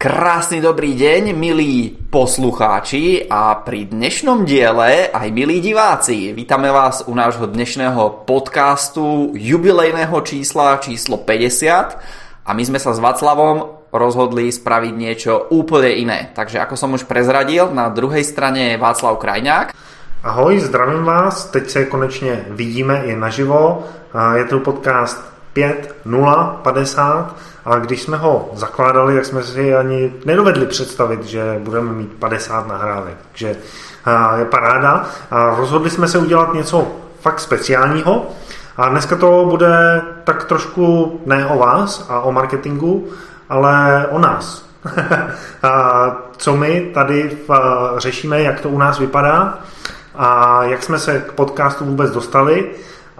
Krásny dobrý deň, milí poslucháči a pri dnešnom diele aj milí diváci. Vítame vás u nášho dnešného podcastu jubilejného čísla číslo 50 a my sme sa s Václavom rozhodli spraviť niečo úplne iné. Takže ako som už prezradil, na druhej strane je Václav Krajňák. Ahoj, zdravím vás, teď se konečně vidíme i naživo. Je to podcast 5, 0, 50 a když jsme ho zakládali, tak jsme si ani nedovedli představit, že budeme mít 50 nahrávek. Takže je paráda. A rozhodli jsme se udělat něco fakt speciálního. A dneska to bude tak trošku ne o vás a o marketingu, ale o nás. a co my tady řešíme, jak to u nás vypadá a jak jsme se k podcastu vůbec dostali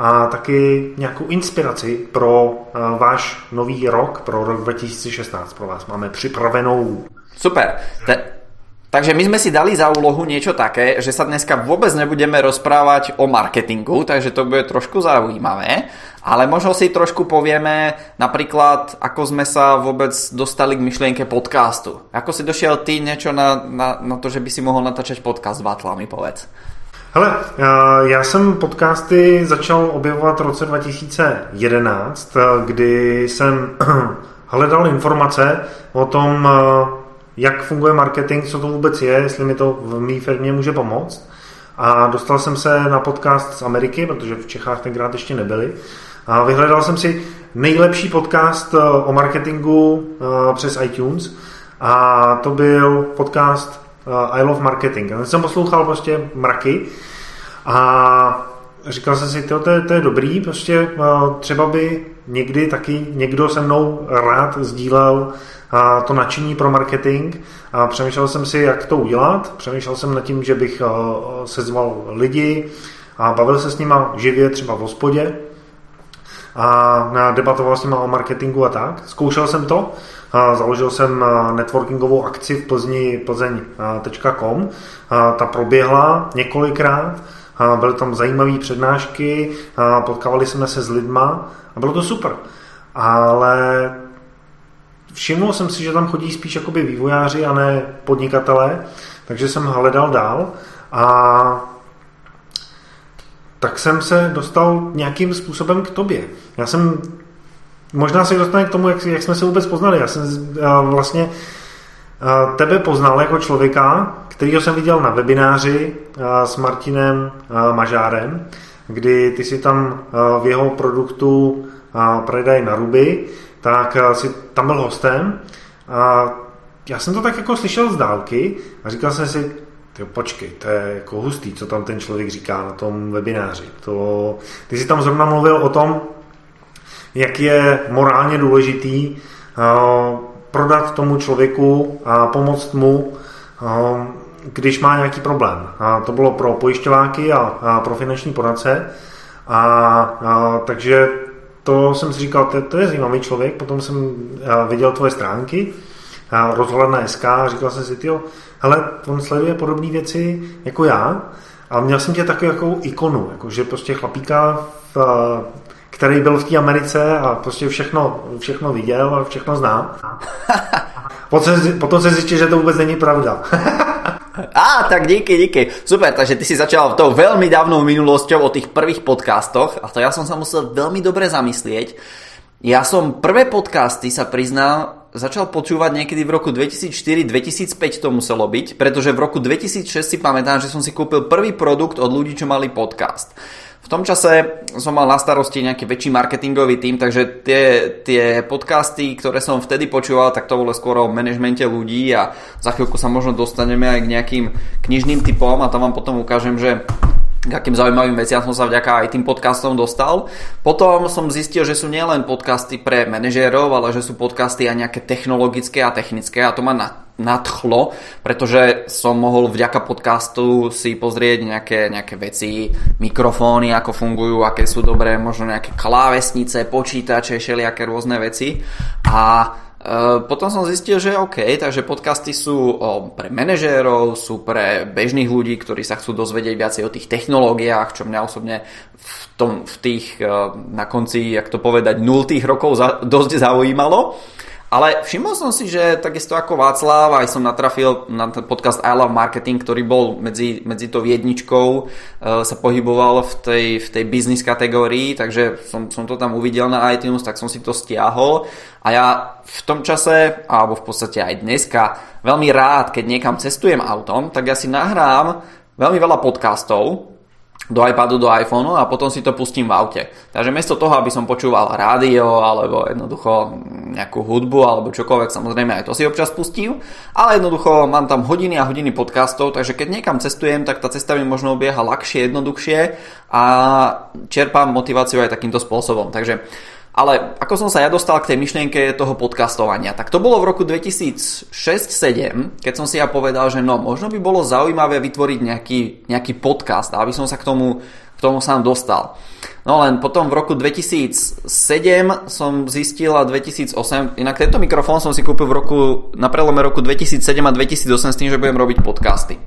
a taky nějakou inspiraci pro eh, váš nový rok, pro rok 2016 pro vás máme připravenou. Super. Te- takže my sme si dali za úlohu niečo také, že sa dneska vôbec nebudeme rozprávať o marketingu, takže to bude trošku zaujímavé, ale možno si trošku povieme napríklad, ako sme sa vôbec dostali k myšlienke podcastu. Ako si došiel ty niečo na, na, na to, že by si mohol natáčať podcast, Vatla, mi povedz. Hele, já jsem podcasty začal objevovat v roce 2011, kdy jsem hledal informace o tom, jak funguje marketing, co to vůbec je, jestli mi to v mý firmě může pomoct. A dostal jsem se na podcast z Ameriky, protože v Čechách tenkrát ještě nebyli. A vyhledal jsem si nejlepší podcast o marketingu přes iTunes. A to byl podcast uh, I Love Marketing. A jsem poslouchal prostě mraky a říkal jsem si, to je, to je dobrý, prostě uh, třeba by někdy taky někdo se mnou rád sdílel uh, to nadšení pro marketing a přemýšlel jsem si, jak to udělat. Přemýšlel jsem nad tím, že bych uh, sezval lidi a bavil se s nima živě třeba v hospodě a debatoval s nimi o marketingu a tak. Zkoušel jsem to, založil jsem networkingovou akci v Plzni plzeň.com. Ta proběhla několikrát, byly tam zajímavé přednášky, potkávali jsme se s lidma a bylo to super. Ale všimnul jsem si, že tam chodí spíš jakoby vývojáři a ne podnikatelé, takže jsem hledal dál a tak jsem se dostal nějakým způsobem k tobě. Já jsem, možná se dostane k tomu, jak, jak jsme se vůbec poznali. Já jsem vlastně tebe poznal jako člověka, kterýho jsem viděl na webináři s Martinem Mažárem, kdy ty si tam v jeho produktu Predaj na ruby, tak si tam byl hostem. A já jsem to tak jako slyšel z dálky a říkal jsem si, ty počkej, to je jako hustý, co tam ten člověk říká na tom webináři. To, ty jsi tam zrovna mluvil o tom, jak je morálně důležitý uh, prodat tomu člověku a pomoct mu, uh, když má nějaký problém. A to bylo pro pojišťováky a, pro finanční poradce. A, a takže to jsem si říkal, to, to je zajímavý člověk, potom jsem viděl tvoje stránky, rozhledna SK a říkal jsem si, tyjo, hele, on sleduje podobné věci jako já a měl jsem tě takovou jako ikonu, jako že prostě chlapíka, v, který byl v té Americe a prostě všechno, všechno viděl a všechno zná. Potom, potom se zjistil, že to vůbec není pravda. Á, tak díky, díky. Super, takže ty si začal tou veľmi dávnou minulosťou o tých prvých podcastoch a to ja som sa musel veľmi dobre zamyslieť. Ja som prvé podcasty sa priznal začal počúvať niekedy v roku 2004-2005 to muselo byť, pretože v roku 2006 si pamätám, že som si kúpil prvý produkt od ľudí, čo mali podcast. V tom čase som mal na starosti nejaký väčší marketingový tým, takže tie, tie podcasty, ktoré som vtedy počúval, tak to bolo skôr o manažmente ľudí a za chvíľku sa možno dostaneme aj k nejakým knižným typom a tam vám potom ukážem, že k akým zaujímavým veciam som sa vďaka aj tým podcastom dostal. Potom som zistil, že sú nielen podcasty pre manažérov, ale že sú podcasty aj nejaké technologické a technické a to ma nadchlo, pretože som mohol vďaka podcastu si pozrieť nejaké, nejaké veci, mikrofóny, ako fungujú, aké sú dobré, možno nejaké klávesnice, počítače, všelijaké rôzne veci a Eh, potom som zistil, že OK, takže podcasty sú pre manažérov, sú pre bežných ľudí, ktorí sa chcú dozvedieť viacej o tých technológiách, čo mňa osobne v, tom, v tých eh, na konci, jak to povedať, nultých rokov za, dosť zaujímalo. Ale všimol som si, že takisto ako Václav, aj som natrafil na ten podcast I Love Marketing, ktorý bol medzi, medzi tou jedničkou, uh, sa pohyboval v tej, v tej business kategórii, takže som, som to tam uvidel na iTunes, tak som si to stiahol. A ja v tom čase, alebo v podstate aj dneska, veľmi rád, keď niekam cestujem autom, tak ja si nahrám veľmi veľa podcastov, do iPadu, do iPhoneu a potom si to pustím v aute. Takže miesto toho, aby som počúval rádio alebo jednoducho nejakú hudbu alebo čokoľvek, samozrejme aj to si občas pustím, ale jednoducho mám tam hodiny a hodiny podcastov, takže keď niekam cestujem, tak tá cesta mi možno obieha ľahšie, jednoduchšie a čerpám motiváciu aj takýmto spôsobom. Takže ale ako som sa ja dostal k tej myšlienke toho podcastovania, tak to bolo v roku 2006-2007, keď som si ja povedal, že no, možno by bolo zaujímavé vytvoriť nejaký, nejaký podcast, aby som sa k tomu, k tomu sám dostal. No len potom v roku 2007 som zistil a 2008, inak tento mikrofón som si kúpil v roku, na prelome roku 2007 a 2008 s tým, že budem robiť podcasty.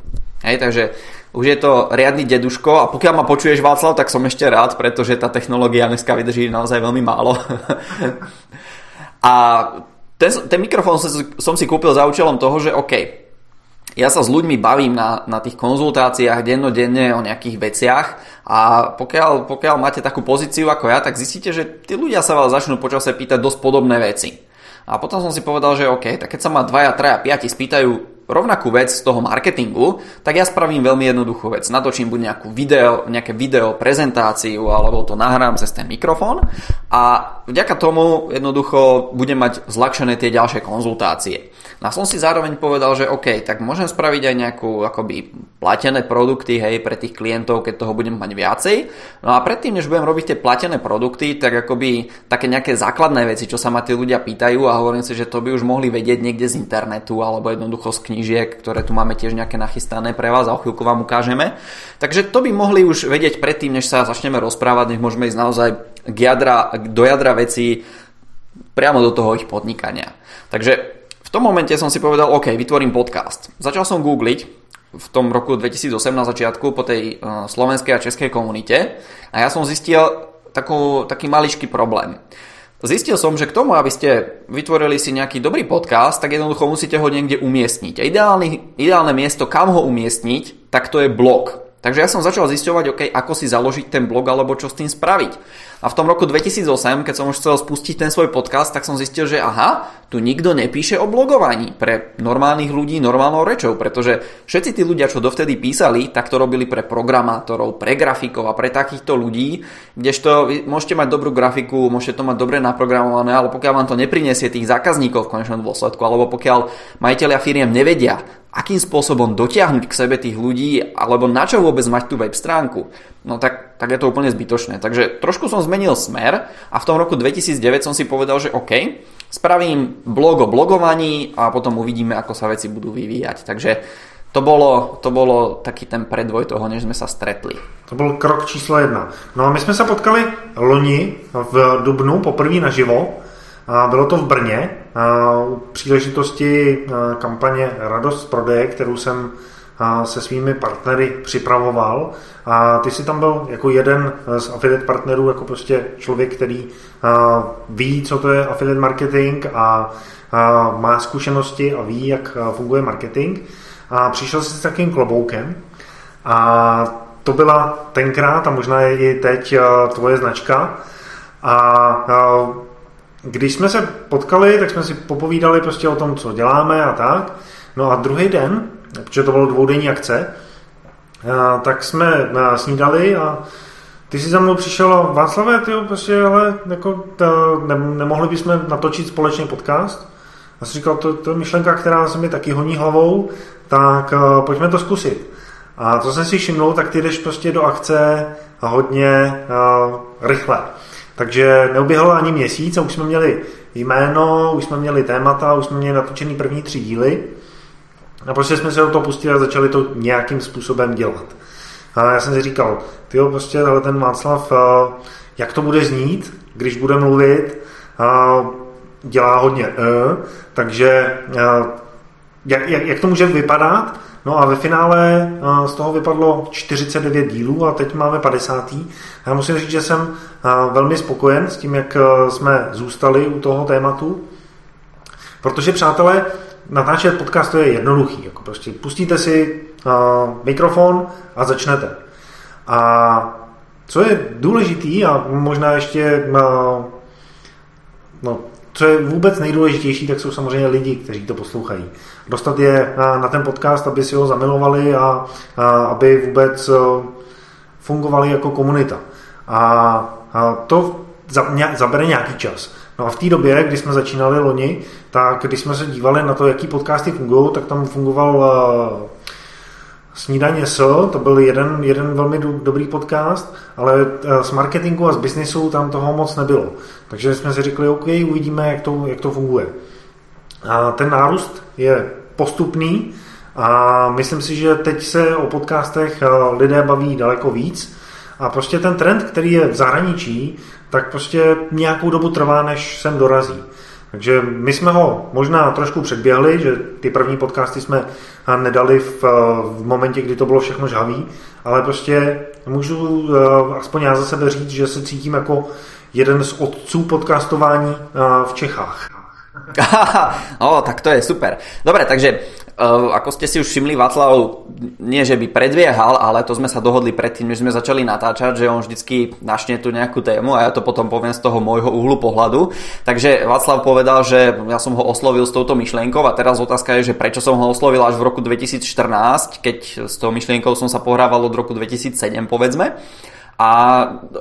Hej, takže už je to riadny deduško a pokiaľ ma počuješ Václav, tak som ešte rád, pretože tá technológia dneska vydrží naozaj veľmi málo. a ten, ten mikrofón som, som si kúpil za účelom toho, že OK, ja sa s ľuďmi bavím na, na tých konzultáciách dennodenne o nejakých veciach a pokiaľ, pokiaľ máte takú pozíciu ako ja, tak zistíte, že tí ľudia sa vás začnú počase pýtať dosť podobné veci. A potom som si povedal, že OK, tak keď sa ma dvaja, traja, piati spýtajú rovnakú vec z toho marketingu, tak ja spravím veľmi jednoduchú vec. Natočím buď nejakú video, nejaké video prezentáciu alebo to nahrám cez ten mikrofón a vďaka tomu jednoducho budem mať zľahčené tie ďalšie konzultácie. No a som si zároveň povedal, že OK, tak môžem spraviť aj nejakú akoby platené produkty hej, pre tých klientov, keď toho budem mať viacej. No a predtým, než budem robiť tie platené produkty, tak akoby také nejaké základné veci, čo sa ma tí ľudia pýtajú a hovorím si, že to by už mohli vedieť niekde z internetu alebo jednoducho z knížiek, ktoré tu máme tiež nejaké nachystané pre vás a o chvíľku vám ukážeme. Takže to by mohli už vedieť predtým, než sa začneme rozprávať, než môžeme ísť naozaj k jadra, do jadra veci priamo do toho ich podnikania. Takže tom momente som si povedal, OK, vytvorím podcast. Začal som googliť, v tom roku 2008 na začiatku po tej uh, slovenskej a českej komunite a ja som zistil takú, taký maličký problém. Zistil som, že k tomu, aby ste vytvorili si nejaký dobrý podcast, tak jednoducho musíte ho niekde umiestniť. A ideálny, ideálne miesto, kam ho umiestniť, tak to je blog. Takže ja som začal zisťovať, okay, ako si založiť ten blog alebo čo s tým spraviť. A v tom roku 2008, keď som už chcel spustiť ten svoj podcast, tak som zistil, že aha, tu nikto nepíše o blogovaní pre normálnych ľudí normálnou rečou, pretože všetci tí ľudia, čo dovtedy písali, tak to robili pre programátorov, pre grafikov a pre takýchto ľudí, kdežto vy môžete mať dobrú grafiku, môžete to mať dobre naprogramované, ale pokiaľ vám to neprinesie tých zákazníkov v konečnom dôsledku, alebo pokiaľ majiteľia firiem nevedia, akým spôsobom dotiahnuť k sebe tých ľudí, alebo na čo vôbec mať tú web stránku, no tak, tak je to úplne zbytočné. Takže trošku som zmenil smer a v tom roku 2009 som si povedal, že OK, spravím blog o blogovaní a potom uvidíme, ako sa veci budú vyvíjať. Takže to bolo, to bolo taký ten predvoj toho, než sme sa stretli. To byl krok číslo jedna. No a my jsme se potkali loni v Dubnu poprvé naživo bylo to v Brně u příležitosti kampaně Radost z prodeje, kterou jsem se svými partnery připravoval. A ty si tam byl jako jeden z affiliate partnerů, jako prostě člověk, který ví, co to je affiliate marketing a má zkušenosti a ví, jak funguje marketing. A přišel si s takým kloboukem a to byla tenkrát a možná i teď tvoje značka. A když jsme se potkali, tak jsme si popovídali prostě o tom, co děláme a tak. No a druhý den, protože to bylo dvoudenní akce, tak jsme snídali a ty si za mnou přišel a Václavé, ty prostě, ale jako, nemohli bychom natočit společně podcast? A jsem říkal, to, to je myšlenka, která se mi taky honí hlavou, tak pojďme to zkusit. A to jsem si všimnul, tak ty jdeš prostě do akce hodně uh, rychle. Takže neuběhl ani měsíc a už jsme měli jméno, už jsme měli témata, už jsme měli natočený první tři díly. A prostě jsme se do toho pustili a začali to nějakým způsobem dělat. A já jsem si říkal, ty prostě ale ten Václav, jak to bude znít, když bude mluvit, dělá hodně e, takže jak, jak, jak to může vypadat, No a ve finále z toho vypadlo 49 dílů a teď máme 50. Já musím říct, že jsem velmi spokojen s tím, jak jsme zůstali u toho tématu. Protože, přátelé, natáčet podcast to je jednoduchý. Jako prostě pustíte si uh, mikrofon a začnete. A co je důležitý a možná ještě uh, no, co je vůbec nejdůležitější, tak jsou samozřejmě lidi, kteří to poslouchají. Dostat je na, na ten podcast, aby si ho zamilovali a, a aby vůbec fungovali jako komunita. A, a to za, ně, zabere nějaký čas. No a v té době, kdy jsme začínali loni, tak když jsme se dívali na to, jaký podcasty fungují, tak tam fungoval uh, Snídaně S, to byl jeden, jeden velmi do, dobrý podcast, ale uh, z marketingu a z biznisu tam toho moc nebylo. Takže jsme si řekli, OK, uvidíme, jak to, jak to funguje. A ten nárůst je postupný a myslím si, že teď se o podcastech uh, lidé baví daleko víc a prostě ten trend, který je v zahraničí, tak prostě nějakou dobu trvá, než sem dorazí. Takže my jsme ho možná trošku předběhli, že ty první podcasty jsme nedali v, v momentě, kdy to bylo všechno žhavý, ale prostě můžu eh, aspoň já za sebe říct, že se cítím jako jeden z otců podcastování eh, v Čechách. o, tak to je super. Dobre, takže Uh, ako ste si už všimli, Václav nie, že by predbiehal, ale to sme sa dohodli predtým, než sme začali natáčať, že on vždycky našne tu nejakú tému a ja to potom poviem z toho môjho uhlu pohľadu. Takže Václav povedal, že ja som ho oslovil s touto myšlienkou a teraz otázka je, že prečo som ho oslovil až v roku 2014, keď s tou myšlienkou som sa pohrával od roku 2007, povedzme. A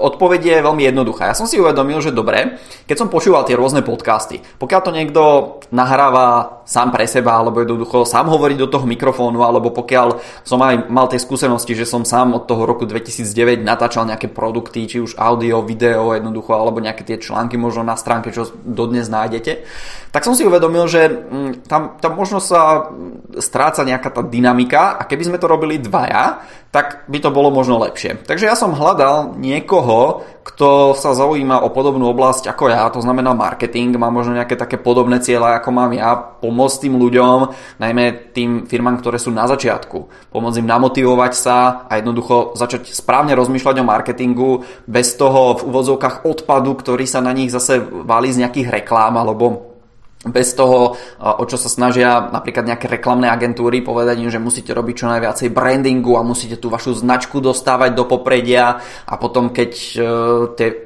odpoveď je veľmi jednoduchá. Ja som si uvedomil, že dobre, keď som počúval tie rôzne podcasty, pokiaľ to niekto nahráva sám pre seba, alebo jednoducho sám hovorí do toho mikrofónu, alebo pokiaľ som aj mal tie skúsenosti, že som sám od toho roku 2009 natáčal nejaké produkty, či už audio, video, jednoducho, alebo nejaké tie články možno na stránke, čo dodnes nájdete, tak som si uvedomil, že mm, tam, tam možno sa stráca nejaká tá dynamika a keby sme to robili dvaja, tak by to bolo možno lepšie. Takže ja som hľadal niekoho, kto sa zaujíma o podobnú oblasť ako ja, to znamená marketing, má možno nejaké také podobné cieľa ako mám ja, pomôcť tým ľuďom, najmä tým firmám, ktoré sú na začiatku. Pomôcť im namotivovať sa a jednoducho začať správne rozmýšľať o marketingu bez toho v úvodzovkách odpadu, ktorý sa na nich zase valí z nejakých reklám alebo bez toho, o čo sa snažia napríklad nejaké reklamné agentúry povedať im, že musíte robiť čo najviacej brandingu a musíte tú vašu značku dostávať do popredia a potom keď e,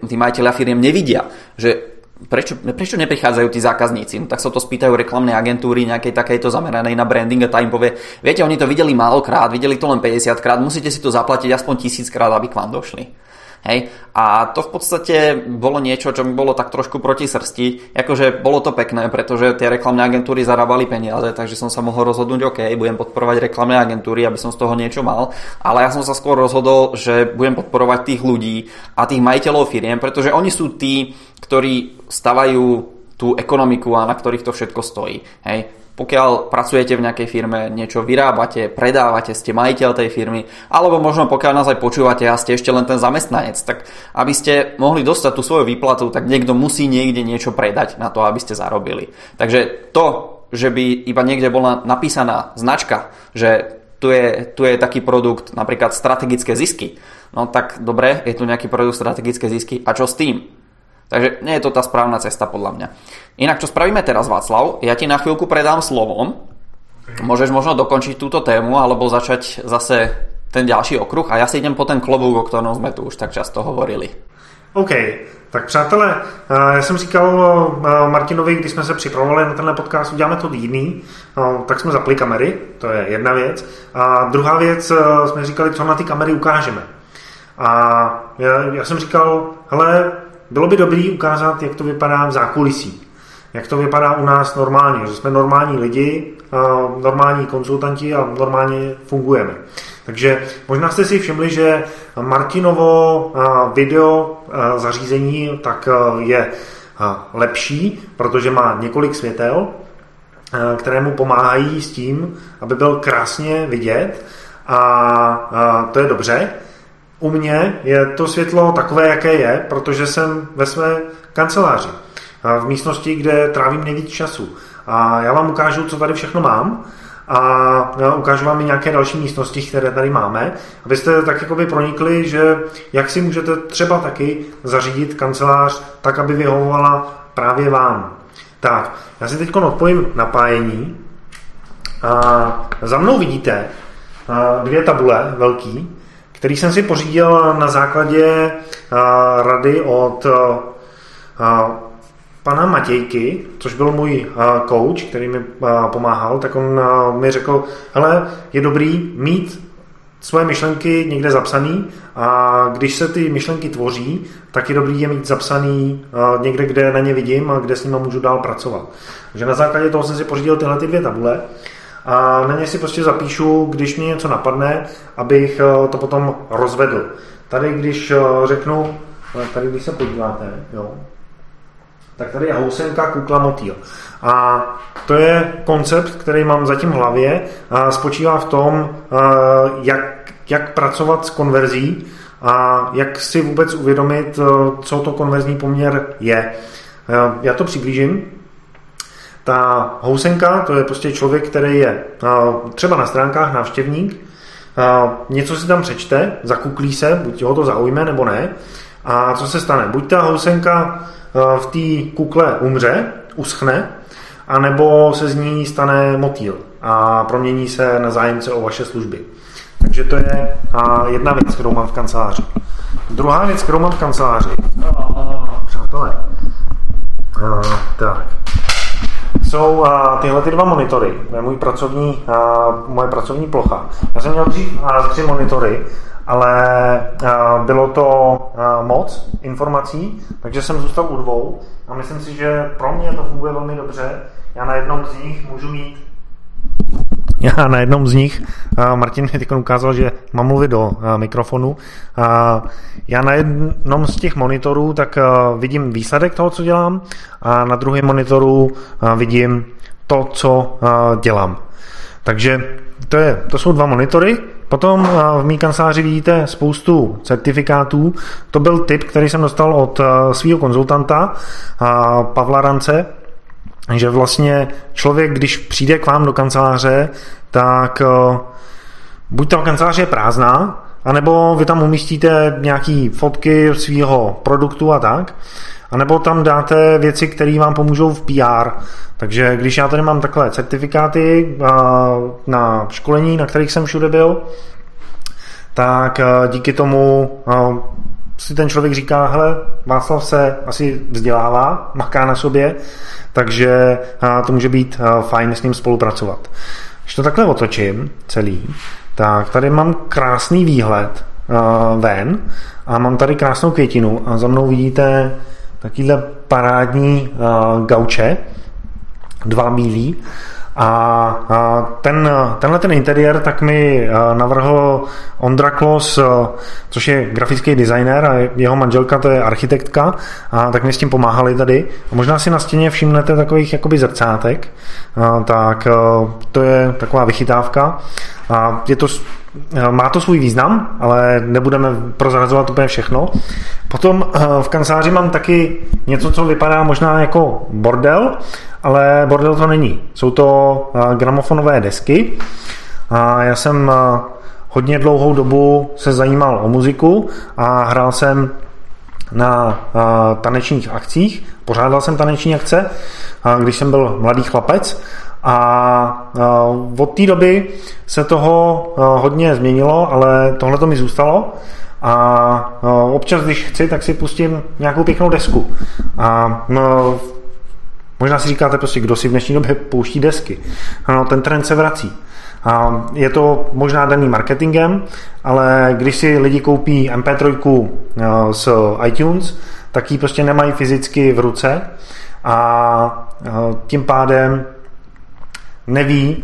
tí majiteľia firiem nevidia, že prečo, prečo neprichádzajú tí zákazníci? No, tak sa to spýtajú reklamné agentúry nejakej takejto zameranej na branding a tá im povie, viete, oni to videli málokrát, videli to len 50 krát, musíte si to zaplatiť aspoň tisíckrát, aby k vám došli. Hej? A to v podstate bolo niečo, čo mi bolo tak trošku proti srsti. Akože bolo to pekné, pretože tie reklamné agentúry zarábali peniaze, takže som sa mohol rozhodnúť, OK, budem podporovať reklamné agentúry, aby som z toho niečo mal. Ale ja som sa skôr rozhodol, že budem podporovať tých ľudí a tých majiteľov firiem, pretože oni sú tí, ktorí stavajú tú ekonomiku a na ktorých to všetko stojí. Hej? Pokiaľ pracujete v nejakej firme, niečo vyrábate, predávate, ste majiteľ tej firmy, alebo možno pokiaľ nás aj počúvate a ste ešte len ten zamestnanec, tak aby ste mohli dostať tú svoju výplatu, tak niekto musí niekde niečo predať na to, aby ste zarobili. Takže to, že by iba niekde bola napísaná značka, že tu je, tu je taký produkt, napríklad strategické zisky, no tak dobre, je tu nejaký produkt strategické zisky a čo s tým? Takže nie je to tá správna cesta podľa mňa. Inak čo spravíme teraz Václav, ja ti na chvíľku predám slovom, môžeš možno dokončiť túto tému alebo začať zase ten ďalší okruh a ja si idem po ten klobúk, o ktorom sme tu už tak často hovorili. OK, tak přátelé, já jsem říkal Martinovi, když jsme se připravovali na tenhle podcast, uděláme to jiný, tak jsme zapli kamery, to je jedna věc. A druhá věc, jsme říkali, co na ty kamery ukážeme. A já, já jsem říkal, hele, bylo by dobré ukázat, jak to vypadá v zákulisí. Jak to vypadá u nás normálně, že jsme normální lidi, normální konzultanti a normálně fungujeme. Takže možná jste si všimli, že Martinovo video zařízení tak je lepší, protože má několik světel, které mu pomáhají s tím, aby byl krásně vidět a to je dobře. U mě je to světlo takové, jaké je, protože jsem ve své kanceláři, v místnosti, kde trávím nejvíc času. A já vám ukážu, co tady všechno mám a ukážu vám i nějaké další místnosti, které tady máme, abyste tak jakoby pronikli, že jak si můžete třeba taky zařídit kancelář tak, aby vyhovovala právě vám. Tak, já si teď odpojím napájení. A za mnou vidíte dvě tabule velký, který jsem si pořídil na základě rady od pana Matějky, což byl můj coach, který mi pomáhal, tak on mi řekl, hele, je dobrý mít svoje myšlenky někde zapsaný a když se ty myšlenky tvoří, tak je dobrý je mít zapsaný někde, kde na ně vidím a kde s nimi můžu dál pracovat. Takže na základě toho jsem si pořídil tyhle ty dvě tabule a na ně si prostě zapíšu, když mě něco napadne, abych to potom rozvedl. Tady, když řeknu, tady když se podíváte, jo, tak tady je housenka, kukla, motýl. A to je koncept, který mám zatím v hlavě a spočívá v tom, jak, jak pracovat s konverzí a jak si vůbec uvědomit, co to konverzní poměr je. Já to přiblížím. Ta housenka, to je prostě člověk, který je třeba na stránkách návštěvník, něco si tam přečte, zakuklí se, buď ho to zaujme nebo ne. A co se stane? Buď ta housenka v té kukle umře, uschne, anebo se z ní stane motýl a promění se na zájemce o vaše služby. Takže to je jedna věc, kterou mám v kanceláři. Druhá věc, kterou mám v kanceláři, přátelé, tak, jsou tyhle ty dva monitory. To je můj pracovní, moje pracovní plocha. Já jsem měl dřív tři monitory ale bylo to moc informací, takže jsem zůstal u dvou a myslím si, že pro mě to funguje velmi dobře. Já na jednom z nich můžu mít já na jednom z nich, Martin mi teď ukázal, že mám mluvit do mikrofonu, já na jednom z těch monitorů tak vidím výsledek toho, co dělám a na druhém monitoru vidím to, co dělám. Takže to, je, to jsou dva monitory, Potom v mý kanceláři vidíte spoustu certifikátů. To byl tip, který jsem dostal od svého konzultanta Pavla Rance, že vlastně člověk, když přijde k vám do kanceláře, tak buď ta kanceláře je prázdná, anebo vy tam umístíte nějaký fotky svého produktu a tak, anebo tam dáte věci, které vám pomůžou v PR. Takže když já tady mám takhle certifikáty na školení, na kterých jsem všude byl, tak díky tomu si ten člověk říká, hele, Václav se asi vzdělává, maká na sobě, takže to může být fajn s ním spolupracovat. Když to takhle otočím celý, tak tady mám krásný výhled ven a mám tady krásnou květinu a za mnou vidíte takovýhle parádní gauče, dva bílí. A, ten, tenhle ten interiér tak mi navrhl Ondra Klos, což je grafický designer a jeho manželka to je architektka a tak mi s tím pomáhali tady. A možná si na stěně všimnete takových jakoby zrcátek, a, tak to je taková vychytávka. A je to má to svůj význam, ale nebudeme prozrazovat úplně všechno. Potom eh, v kanceláři mám taky něco, co vypadá možná jako bordel, ale bordel to není. Jsou to eh, gramofonové desky. A já jsem hodně dlouhou dobu se zajímal o muziku a hrál jsem na tanečních akcích. Pořádal jsem taneční akce, když jsem byl mladý chlapec a od té doby se toho hodně změnilo, ale tohle to mi zůstalo. A občas, když chci, tak si pustím nějakou pěknou desku. A no, možná si říkáte prostě, kdo si v dnešní době pouští desky. No, ten trend se vrací. A je to možná daný marketingem, ale když si lidi koupí MP3 z iTunes, tak ji prostě nemají fyzicky v ruce a tím pádem neví,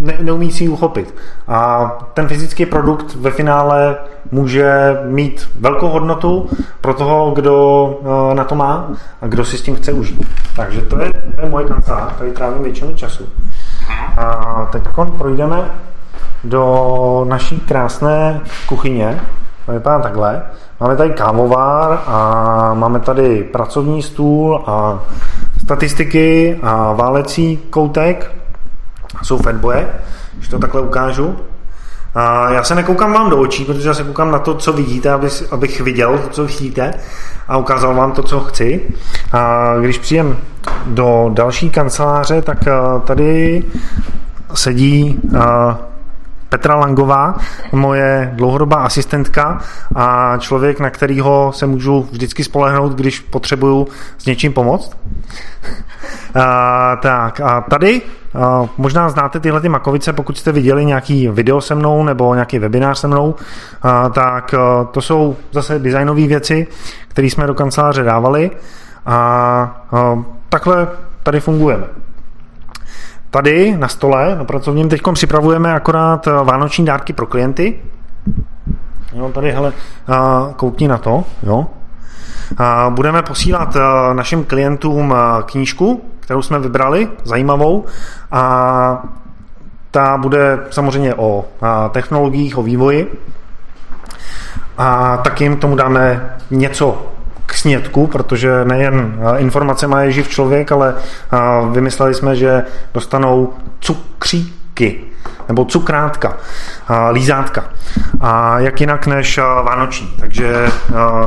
ne, neumí si ji uchopit. A ten fyzický produkt ve finále může mít velkou hodnotu pro toho, kdo na to má a kdo si s tím chce užít. Takže to je, to je moje kancelář, tady trávím většinu času. A teď projdeme do naší krásné kuchyně. To vypadá takhle. Máme tady kávovár a máme tady pracovní stůl a statistiky a válecí koutek jsou fatboje, když to takhle ukážu. A já se nekoukám vám do očí, protože já se koukám na to, co vidíte, aby, abych viděl, co vidíte a ukázal vám to, co chci. A když přijem do další kanceláře, tak tady sedí Petra Langová, moje dlouhodobá asistentka a člověk, na kterého se můžu vždycky spolehnout, když potřebuju s něčím pomoct. A, tak a tady a, možná znáte tyhle ty makovice, pokud jste viděli nějaký video se mnou nebo nějaký webinář se mnou, a, tak a, to jsou zase designové věci, které jsme do kanceláře dávali a takhle tady fungujeme. Tady na stole, na pracovním, teď připravujeme akorát eh, vánoční dárky pro klienty. Jo, tady, hele, koukni na to, jo. Budeme posílat eh, našim klientům eh, knížku, kterou jsme vybrali, zajímavou, a ta bude samozřejmě o technologiích, o vývoji. A taky jim tomu dáme něco snědku, protože nejen informace má živ člověk, ale vymysleli jsme, že dostanou cukříky nebo cukrátka, lízátka. A jak jinak než vánoční. Takže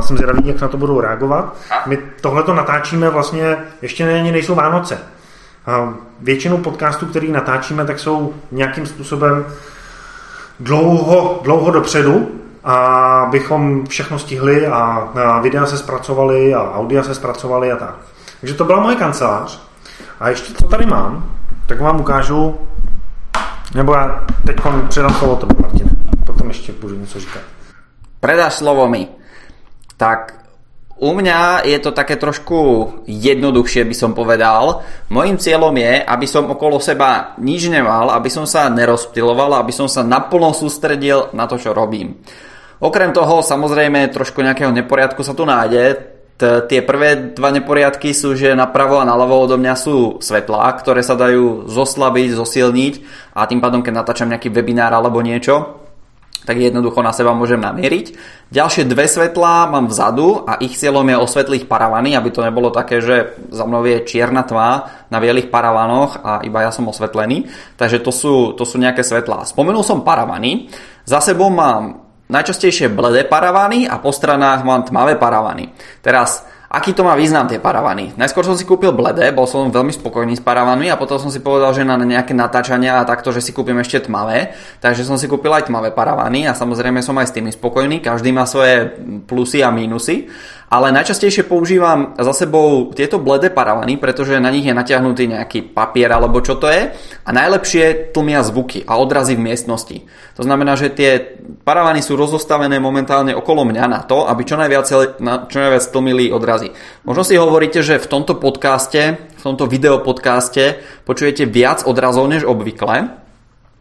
jsem zvědavý, jak na to budou reagovat. My tohleto natáčíme vlastně, ještě není, nejsou Vánoce. Většinou podcastů, který natáčíme, tak jsou nějakým způsobem dlouho, dlouho dopředu, a bychom všechno stihli a, a videa se zpracovali a audia se zpracovali a tak. Takže to byla moje kancelář. A ještě co tady mám, tak vám ukážu, nebo já teď předám slovo tobě, Martine. Potom ještě budu něco říkat. Predáš slovo mi. Tak u mňa je to také trošku jednoduchšie, by som povedal. Mojím cieľom je, aby som okolo seba nič nemal, aby som sa nerozptiloval, aby som sa naplno sústredil na to, čo robím. Okrem toho, samozrejme, trošku nejakého neporiadku sa tu nájde. T- tie prvé dva neporiadky sú, že napravo a naľavo odo mňa sú svetlá, ktoré sa dajú zoslabiť, zosilniť a tým pádom, keď natáčam nejaký webinár alebo niečo, tak jednoducho na seba môžem namieriť. Ďalšie dve svetlá mám vzadu a ich cieľom je osvetliť paravany, aby to nebolo také, že za mnou je čierna tma na bielých paravanoch a iba ja som osvetlený. Takže to sú, to sú nejaké svetlá. Spomenul som paravany. Za sebou mám najčastejšie bledé paravany a po stranách mám tmavé paravany. Teraz, aký to má význam tie paravany? Najskôr som si kúpil bledé, bol som veľmi spokojný s paravanmi a potom som si povedal, že na nejaké natáčania a takto, že si kúpim ešte tmavé, takže som si kúpil aj tmavé paravany a samozrejme som aj s tými spokojný, každý má svoje plusy a mínusy ale najčastejšie používam za sebou tieto bledé paravany, pretože na nich je natiahnutý nejaký papier alebo čo to je a najlepšie tlmia zvuky a odrazy v miestnosti. To znamená, že tie paravany sú rozostavené momentálne okolo mňa na to, aby čo najviac, čo najviac tlmili odrazy. Možno si hovoríte, že v tomto podcaste, v tomto videopodcaste počujete viac odrazov než obvykle.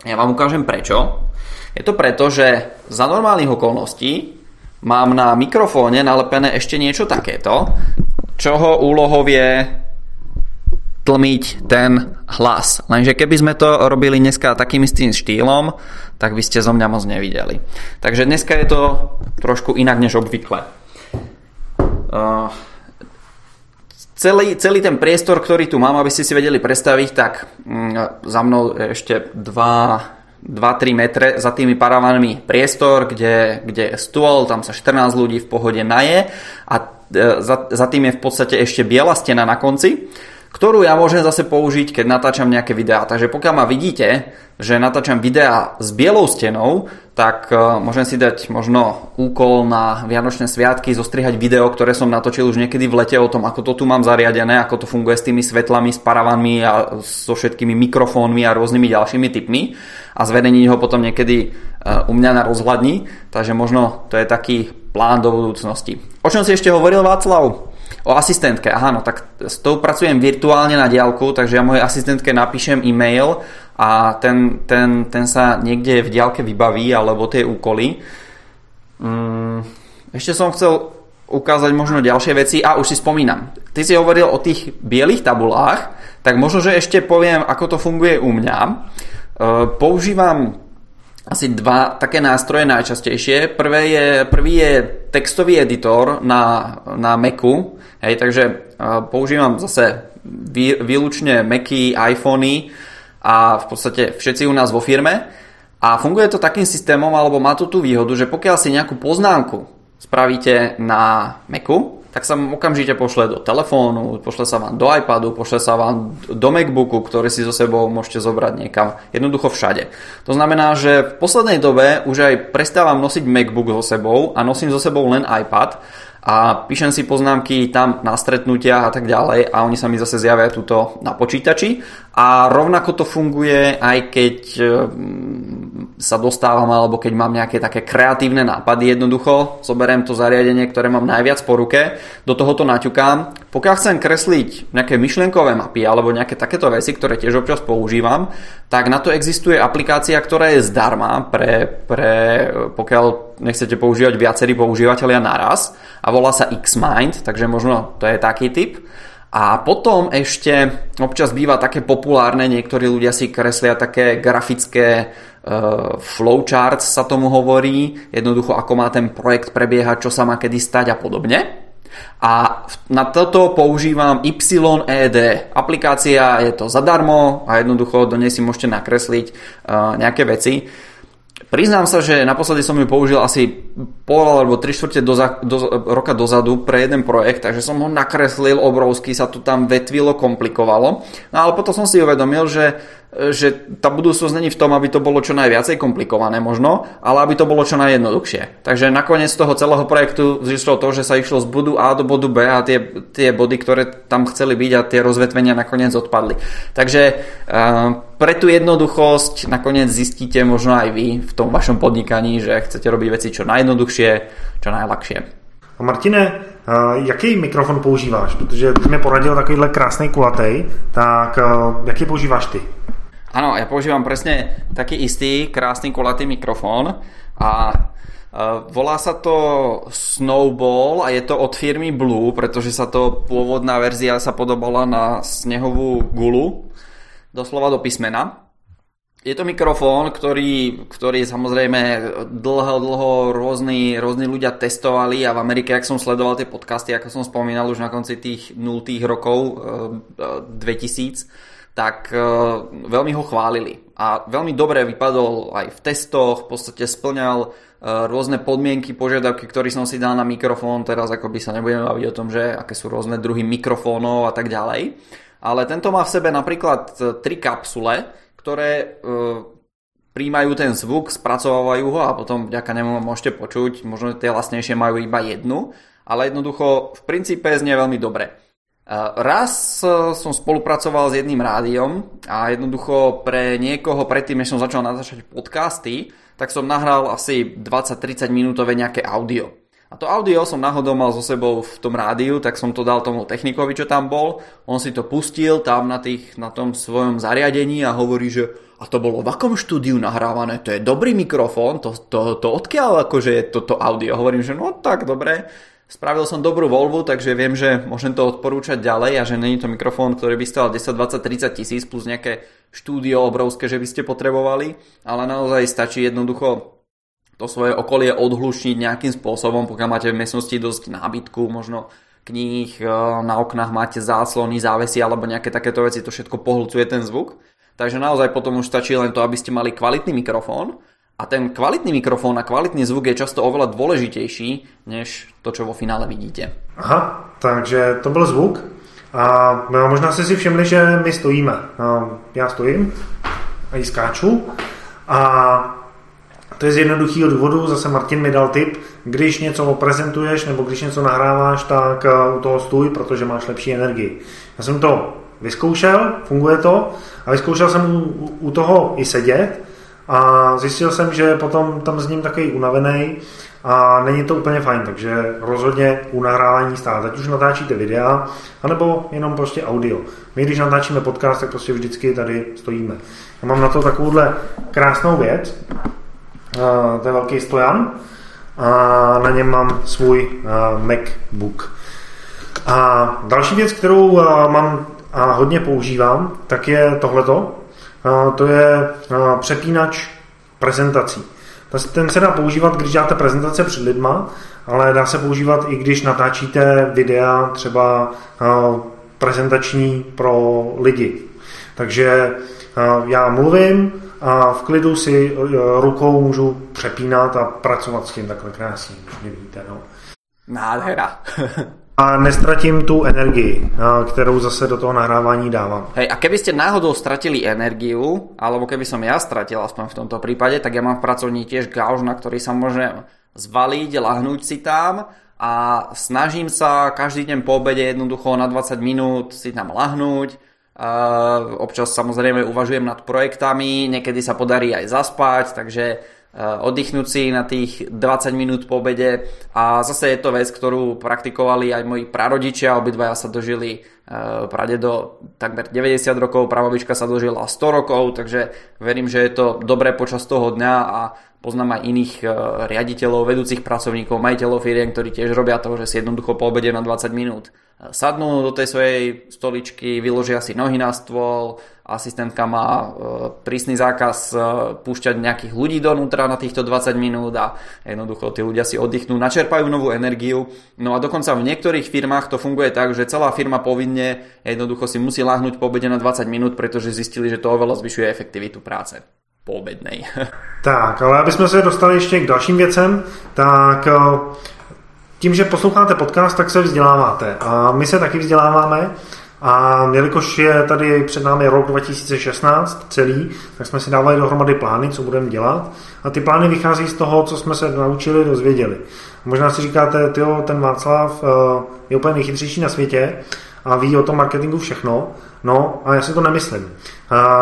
Ja vám ukážem prečo. Je to preto, že za normálnych okolností mám na mikrofóne nalepené ešte niečo takéto, čoho úlohou je tlmiť ten hlas. Lenže keby sme to robili dneska takým istým štýlom, tak by ste zo mňa moc nevideli. Takže dneska je to trošku inak než obvykle. Uh, celý, celý ten priestor, ktorý tu mám, aby ste si vedeli predstaviť, tak um, za mnou ešte dva 2-3 metre za tými paravanmi priestor, kde, kde je stôl, tam sa 14 ľudí v pohode naje a e, za, za tým je v podstate ešte biela stena na konci, ktorú ja môžem zase použiť, keď natáčam nejaké videá. Takže pokiaľ ma vidíte, že natáčam videá s bielou stenou, tak uh, môžem si dať možno úkol na Vianočné sviatky, zostrihať video, ktoré som natočil už niekedy v lete o tom, ako to tu mám zariadené, ako to funguje s tými svetlami, s paravanmi a so všetkými mikrofónmi a rôznymi ďalšími typmi a zverejniť ho potom niekedy uh, u mňa na rozhľadni. Takže možno to je taký plán do budúcnosti. O čom si ešte hovoril Václav? O asistentke, aha, no tak s tou pracujem virtuálne na diálku, takže ja mojej asistentke napíšem e-mail a ten, ten, ten sa niekde v diálke vybaví, alebo tie úkoly. Mm, ešte som chcel ukázať možno ďalšie veci a už si spomínam. Ty si hovoril o tých bielých tabulách, tak možno, že ešte poviem, ako to funguje u mňa. E, používam asi dva také nástroje najčastejšie. Prvé je, prvý je textový editor na, na Macu, hej, takže uh, používam zase vý, výlučne Macy, iPhony a v podstate všetci u nás vo firme. A funguje to takým systémom, alebo má to tú výhodu, že pokiaľ si nejakú poznámku spravíte na Macu, tak sa okamžite pošle do telefónu, pošle sa vám do iPadu, pošle sa vám do MacBooku, ktorý si so sebou môžete zobrať niekam, jednoducho všade. To znamená, že v poslednej dobe už aj prestávam nosiť MacBook so sebou a nosím so sebou len iPad a píšem si poznámky tam na stretnutia a tak ďalej a oni sa mi zase zjavia tuto na počítači a rovnako to funguje aj keď sa dostávam alebo keď mám nejaké také kreatívne nápady jednoducho, zoberiem to zariadenie, ktoré mám najviac po ruke, do tohoto naťukám. Pokiaľ chcem kresliť nejaké myšlienkové mapy alebo nejaké takéto veci, ktoré tiež občas používam, tak na to existuje aplikácia, ktorá je zdarma pre, pre pokiaľ nechcete používať viacerí používateľia naraz a volá sa Xmind, takže možno to je taký typ. A potom ešte občas býva také populárne, niektorí ľudia si kreslia také grafické flowcharts sa tomu hovorí, jednoducho ako má ten projekt prebiehať, čo sa má kedy stať a podobne. A na toto používam YED. Aplikácia je to zadarmo a jednoducho do nej si môžete nakresliť uh, nejaké veci. Priznám sa, že naposledy som ju použil asi pol alebo tri štvrte do, do, roka dozadu pre jeden projekt, takže som ho nakreslil obrovský, sa to tam vetvilo, komplikovalo. No ale potom som si uvedomil, že že tá budúcnosť není v tom, aby to bolo čo najviacej komplikované možno, ale aby to bolo čo najjednoduchšie. Takže nakoniec toho celého projektu zišlo to, že sa išlo z bodu A do bodu B a tie, tie body, ktoré tam chceli byť a tie rozvetvenia nakoniec odpadli. Takže uh, pre tú jednoduchosť nakoniec zistíte možno aj vy v tom vašom podnikaní, že chcete robiť veci čo najjednoduchšie, čo najľahšie. A Martine, jaký mikrofon používáš? Protože ty mi poradil takovýhle krásný kulatej, tak jaký používáš ty? Áno, ja používam presne taký istý, krásny kolatý mikrofón a volá sa to Snowball a je to od firmy Blue, pretože sa to pôvodná verzia sa podobala na snehovú gulu, doslova do písmena. Je to mikrofón, ktorý, ktorý samozrejme dlho, dlho rôzni, rôzni ľudia testovali a v Amerike, ak som sledoval tie podcasty, ako som spomínal už na konci tých 0 rokov 2000, tak e, veľmi ho chválili. A veľmi dobre vypadol aj v testoch, v podstate splňal e, rôzne podmienky, požiadavky, ktoré som si dal na mikrofón. Teraz ako by sa nebudeme baviť o tom, že aké sú rôzne druhy mikrofónov a tak ďalej. Ale tento má v sebe napríklad e, tri kapsule, ktoré príjmajú ten zvuk, spracovávajú ho a potom vďaka nemu môžete počuť. Možno tie vlastnejšie majú iba jednu, ale jednoducho v princípe znie veľmi dobre. Raz e, som spolupracoval s jedným rádiom a jednoducho pre niekoho predtým, než som začal natáčať podcasty, tak som nahral asi 20-30 minútové nejaké audio. A to audio som náhodou mal so sebou v tom rádiu, tak som to dal tomu technikovi, čo tam bol. On si to pustil tam na, tých, na tom svojom zariadení a hovorí, že a to bolo v akom štúdiu nahrávané, to je dobrý mikrofón, to, to, to odkiaľ akože je toto audio. Hovorím, že no tak dobre, Spravil som dobrú voľbu, takže viem, že môžem to odporúčať ďalej a že není to mikrofón, ktorý by stal 10, 20, 30 tisíc plus nejaké štúdio obrovské, že by ste potrebovali, ale naozaj stačí jednoducho to svoje okolie odhlušniť nejakým spôsobom, pokiaľ máte v miestnosti dosť nábytku, možno kníh, e, na oknách máte záslony, závesy alebo nejaké takéto veci, to všetko pohlcuje ten zvuk. Takže naozaj potom už stačí len to, aby ste mali kvalitný mikrofón a ten kvalitný mikrofón a kvalitný zvuk je často oveľa dôležitejší, než to, čo vo finále vidíte. Aha, takže to byl zvuk. A možná jste si všimli, že my stojíme. Já stojím a ji skáču. A to je z jednoduchého důvodu, zase Martin mi dal tip, když něco prezentuješ nebo když něco nahráváš, tak eh, u toho stůj, protože máš lepší energii. Já jsem to vyzkoušel, funguje to a vyzkoušel jsem u, u toho i sedět a zjistil jsem, že potom tam s ním takový unavený a není to úplně fajn, takže rozhodně u nahrávání stále. Ať už natáčíte videa, anebo jenom prostě audio. My, když natáčíme podcast, tak prostě vždycky tady stojíme. Já mám na to takovouhle krásnou věc, to je velký stojan, a na něm mám svůj MacBook. A další věc, kterou mám a hodně používám, tak je tohleto to je přepínač prezentací. Ten se dá používat, když děláte prezentace před lidma, ale dá se používat i když natáčíte videa třeba prezentační pro lidi. Takže já mluvím a v klidu si rukou můžu přepínat a pracovat s tím takhle krásně, když vidíte. No. Nádhera. a nestratím tu energii, kterou zase do toho nahrávání dávám. Hej, a keby ste náhodou stratili energiu, alebo keby som ja stratil aspoň v tomto prípade, tak ja mám v pracovní tiež gauž, na ktorý sa môžem zvaliť, lahnúť si tam a snažím sa každý deň po obede jednoducho na 20 minút si tam lahnúť. Občas samozrejme uvažujem nad projektami, niekedy sa podarí aj zaspať, takže oddychnúť si na tých 20 minút po obede. A zase je to vec, ktorú praktikovali aj moji prarodičia, obidvaja sa dožili eh, do takmer 90 rokov, prababička sa dožila 100 rokov, takže verím, že je to dobré počas toho dňa a poznám aj iných eh, riaditeľov, vedúcich pracovníkov, majiteľov firiem, ktorí tiež robia to, že si jednoducho po obede na 20 minút sadnú do tej svojej stoličky, vyložia si nohy na stôl, asistentka má e, prísny zákaz e, púšťať nejakých ľudí donútra na týchto 20 minút a jednoducho tí ľudia si oddychnú, načerpajú novú energiu. No a dokonca v niektorých firmách to funguje tak, že celá firma povinne jednoducho si musí láhnuť po obede na 20 minút, pretože zistili, že to oveľa zvyšuje efektivitu práce poobednej. Tak, ale aby jsme se dostali ještě k dalším věcem, tak e, tím, že posloucháte podcast, tak se vzděláváte. A my se taky vzděláváme. A jelikož je tady před námi rok 2016 celý, tak jsme si dávali dohromady plány, co budeme dělat. A ty plány vychází z toho, co jsme se naučili, dozvěděli. Možná si říkáte, tyjo, ten Václav eh, je úplně nejchytřejší na světě a ví o tom marketingu všechno. No, a já si to nemyslím.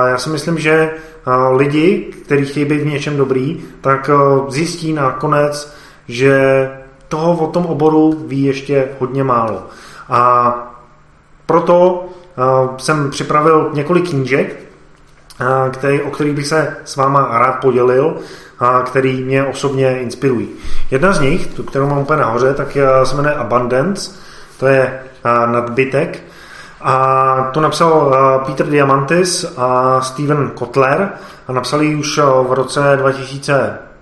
Já si myslím, že eh, lidi, kteří chtějí být v něčem dobrý, tak eh, zjistí nakonec, že toho o tom oboru ví ještě hodně málo. A proto uh, jsem připravil několik knížek, uh, který, o kterých bych se s váma rád podělil, uh, který mě osobně inspirují. Jedna z nich, tu, kterou mám úplně nahoře, tak se jmenuje Abundance, to je nadbytek, a to napsal Peter Diamantis a Steven Kotler a napsali už v roce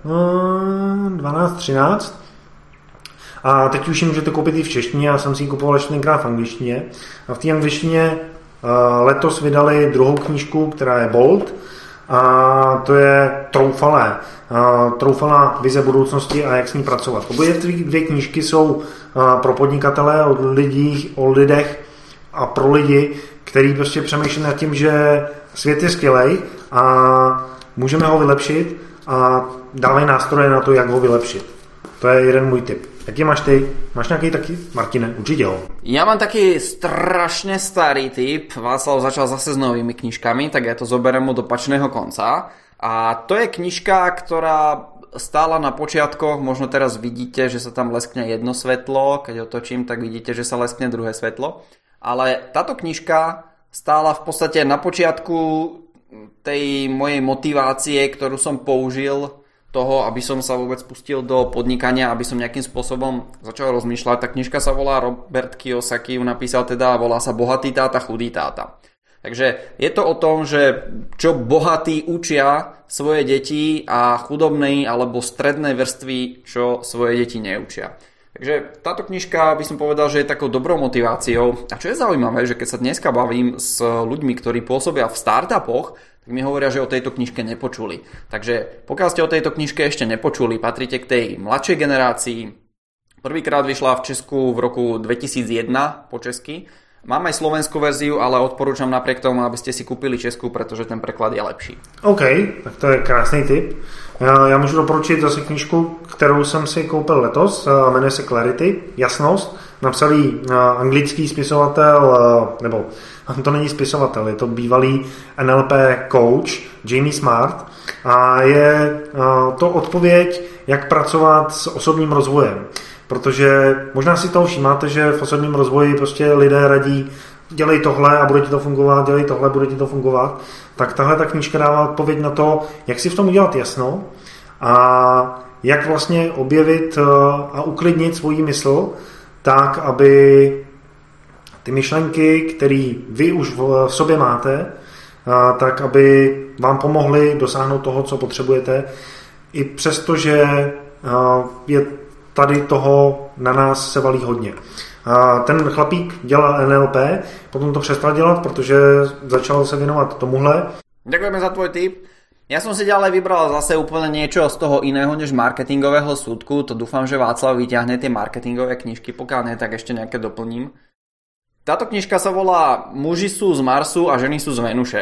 2012-13 a teď už ji můžete koupit i v češtině, já jsem si ji kupoval ještě tenkrát v angličtině. A v té angličtině uh, letos vydali druhou knížku, která je Bold, a to je troufalé. Uh, troufalá vize budoucnosti a jak s ní pracovat. Obě dvě knížky jsou uh, pro podnikatele o lidí, o lidech a pro lidi, který prostě přemýšlí nad tím, že svět je skvělý a můžeme ho vylepšit a dávají nástroje na to, jak ho vylepšit. To je jeden můj tip. Jaký máš ty? Máš nějaký taky? Martine, určitě jo. Ja mám taký strašne starý typ. Václav začal zase s novými knižkami, tak ja to zoberiem do pačného konca. A to je knižka, ktorá stála na počiatkoch, možno teraz vidíte, že sa tam leskne jedno svetlo, keď otočím, tak vidíte, že sa leskne druhé svetlo. Ale táto knižka stála v podstate na počiatku tej mojej motivácie, ktorú som použil toho, aby som sa vôbec pustil do podnikania, aby som nejakým spôsobom začal rozmýšľať. Tá knižka sa volá Robert Kiyosaki, ju napísal teda, volá sa Bohatý táta, chudý táta. Takže je to o tom, že čo bohatí učia svoje deti a chudobnej alebo strednej vrstvy, čo svoje deti neučia. Takže táto knižka by som povedal, že je takou dobrou motiváciou. A čo je zaujímavé, že keď sa dneska bavím s ľuďmi, ktorí pôsobia v startupoch, tak mi hovoria, že o tejto knižke nepočuli. Takže pokiaľ ste o tejto knižke ešte nepočuli, patríte k tej mladšej generácii. Prvýkrát vyšla v Česku v roku 2001 po česky. Mám aj slovenskú verziu, ale odporúčam napriek tomu, aby ste si kúpili česku, pretože ten preklad je lepší. OK, tak to je krásný tip. Já, já můžu doporučit zase knižku, kterou jsem si koupil letos, jmenuje se Clarity, jasnost. Napsal ji anglický spisovatel, nebo to není spisovatel, je to bývalý NLP coach Jamie Smart a je to odpověď, jak pracovat s osobním rozvojem. Protože možná si toho všímáte, že v osobním rozvoji prostě lidé radí dělej tohle a bude ti to fungovat, dělej tohle, bude ti to fungovat, tak tahle ta knížka dává odpověď na to, jak si v tom udělat jasno a jak vlastně objevit a uklidnit svoji mysl tak, aby ty myšlenky, které vy už v sobě máte, tak aby vám pomohly dosáhnout toho, co potřebujete, i přesto, že je tady toho na nás se valí hodně. Ten chlapík dělal NLP, potom to přestal dělat, protože začal se věnovat tomuhle. Ďakujeme za tvoj tip. Ja som si ďalej vybral zase úplne niečo z toho iného než marketingového súdku. To dúfam, že Václav vyťahne tie marketingové knižky, pokiaľ nie, tak ešte nejaké doplním. Táto knižka sa volá Muži sú z Marsu a ženy sú z Venuše.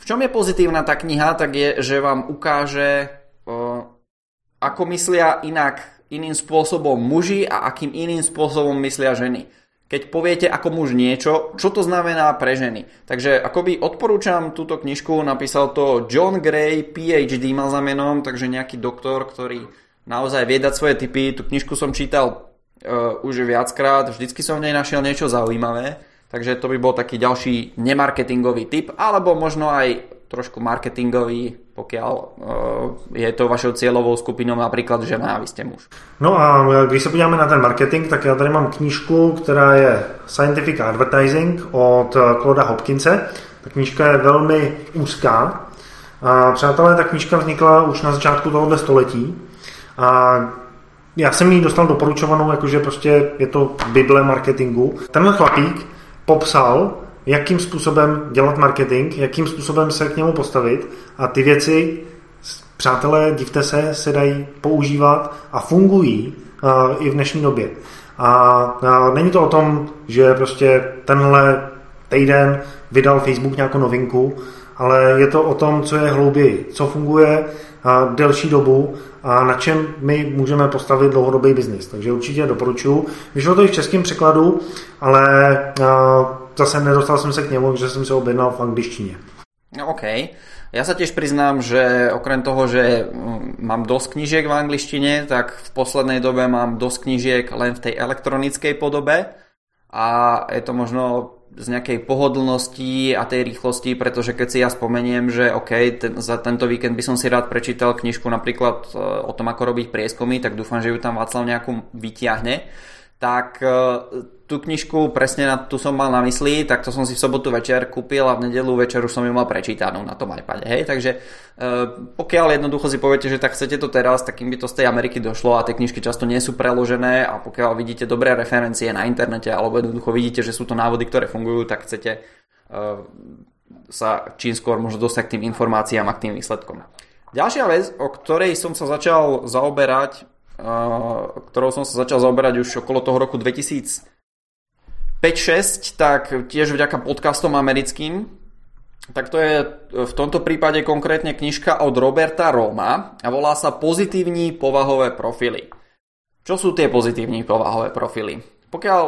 V čom je pozitívna tá kniha, tak je, že vám ukáže, ako myslia inak, iným spôsobom muži a akým iným spôsobom myslia ženy keď poviete ako muž niečo, čo to znamená pre ženy. Takže akoby odporúčam túto knižku, napísal to John Gray, PhD mal za menom, takže nejaký doktor, ktorý naozaj vie dať svoje typy. Tú knižku som čítal uh, už viackrát, vždycky som v nej našiel niečo zaujímavé, takže to by bol taký ďalší nemarketingový tip, alebo možno aj trošku marketingový, pokiaľ uh, je to vašou cieľovou skupinou například žena a vy jste muž. No a když se podíváme na ten marketing, tak já tady mám knížku, která je Scientific Advertising od Clauda Hopkinse. Ta knížka je velmi úzká. A přátelé, ta knížka vznikla už na začátku tohoto století. A já jsem ji dostal doporučovanou, jakože prostě je to bible marketingu. Tenhle chlapík popsal jakým způsobem dělat marketing, jakým způsobem se k němu postavit a ty věci, přátelé, divte se, se dají používat a fungují uh, i v dnešní době. A uh, není to o tom, že prostě tenhle týden vydal Facebook nějakou novinku, ale je to o tom, co je hlouběji, co funguje delší dobu a na čem my můžeme postavit dlouhodobý biznis. Takže určitě doporučuji. Vyšlo to i v českém překladu, ale zase nedostal som sa k nemu, že som sa objednal v angličtine. No, OK. Ja sa tiež priznám, že okrem toho, že mm, mám dosť knížiek v angličtine, tak v poslednej dobe mám dosť knížiek len v tej elektronickej podobe a je to možno z nejakej pohodlnosti a tej rýchlosti, pretože keď si ja spomeniem, že OK, ten, za tento víkend by som si rád prečítal knižku napríklad e, o tom, ako robiť prieskumy, tak dúfam, že ju tam Václav nejakú vyťahne tak e, tú knižku presne na tu som mal na mysli, tak to som si v sobotu večer kúpil a v nedelu večer už som ju mal prečítanú na tom iPade. Hej? Takže e, pokiaľ jednoducho si poviete, že tak chcete to teraz, tak im by to z tej Ameriky došlo a tie knižky často nie sú preložené a pokiaľ vidíte dobré referencie na internete alebo jednoducho vidíte, že sú to návody, ktoré fungujú, tak chcete e, sa čím skôr možno dostať k tým informáciám a k tým výsledkom. Ďalšia vec, o ktorej som sa začal zaoberať ktorou som sa začal zaoberať už okolo toho roku 2005-6, tak tiež vďaka podcastom americkým. Tak to je v tomto prípade konkrétne knižka od Roberta Roma a volá sa Pozitívní povahové profily. Čo sú tie pozitívní povahové profily? Pokiaľ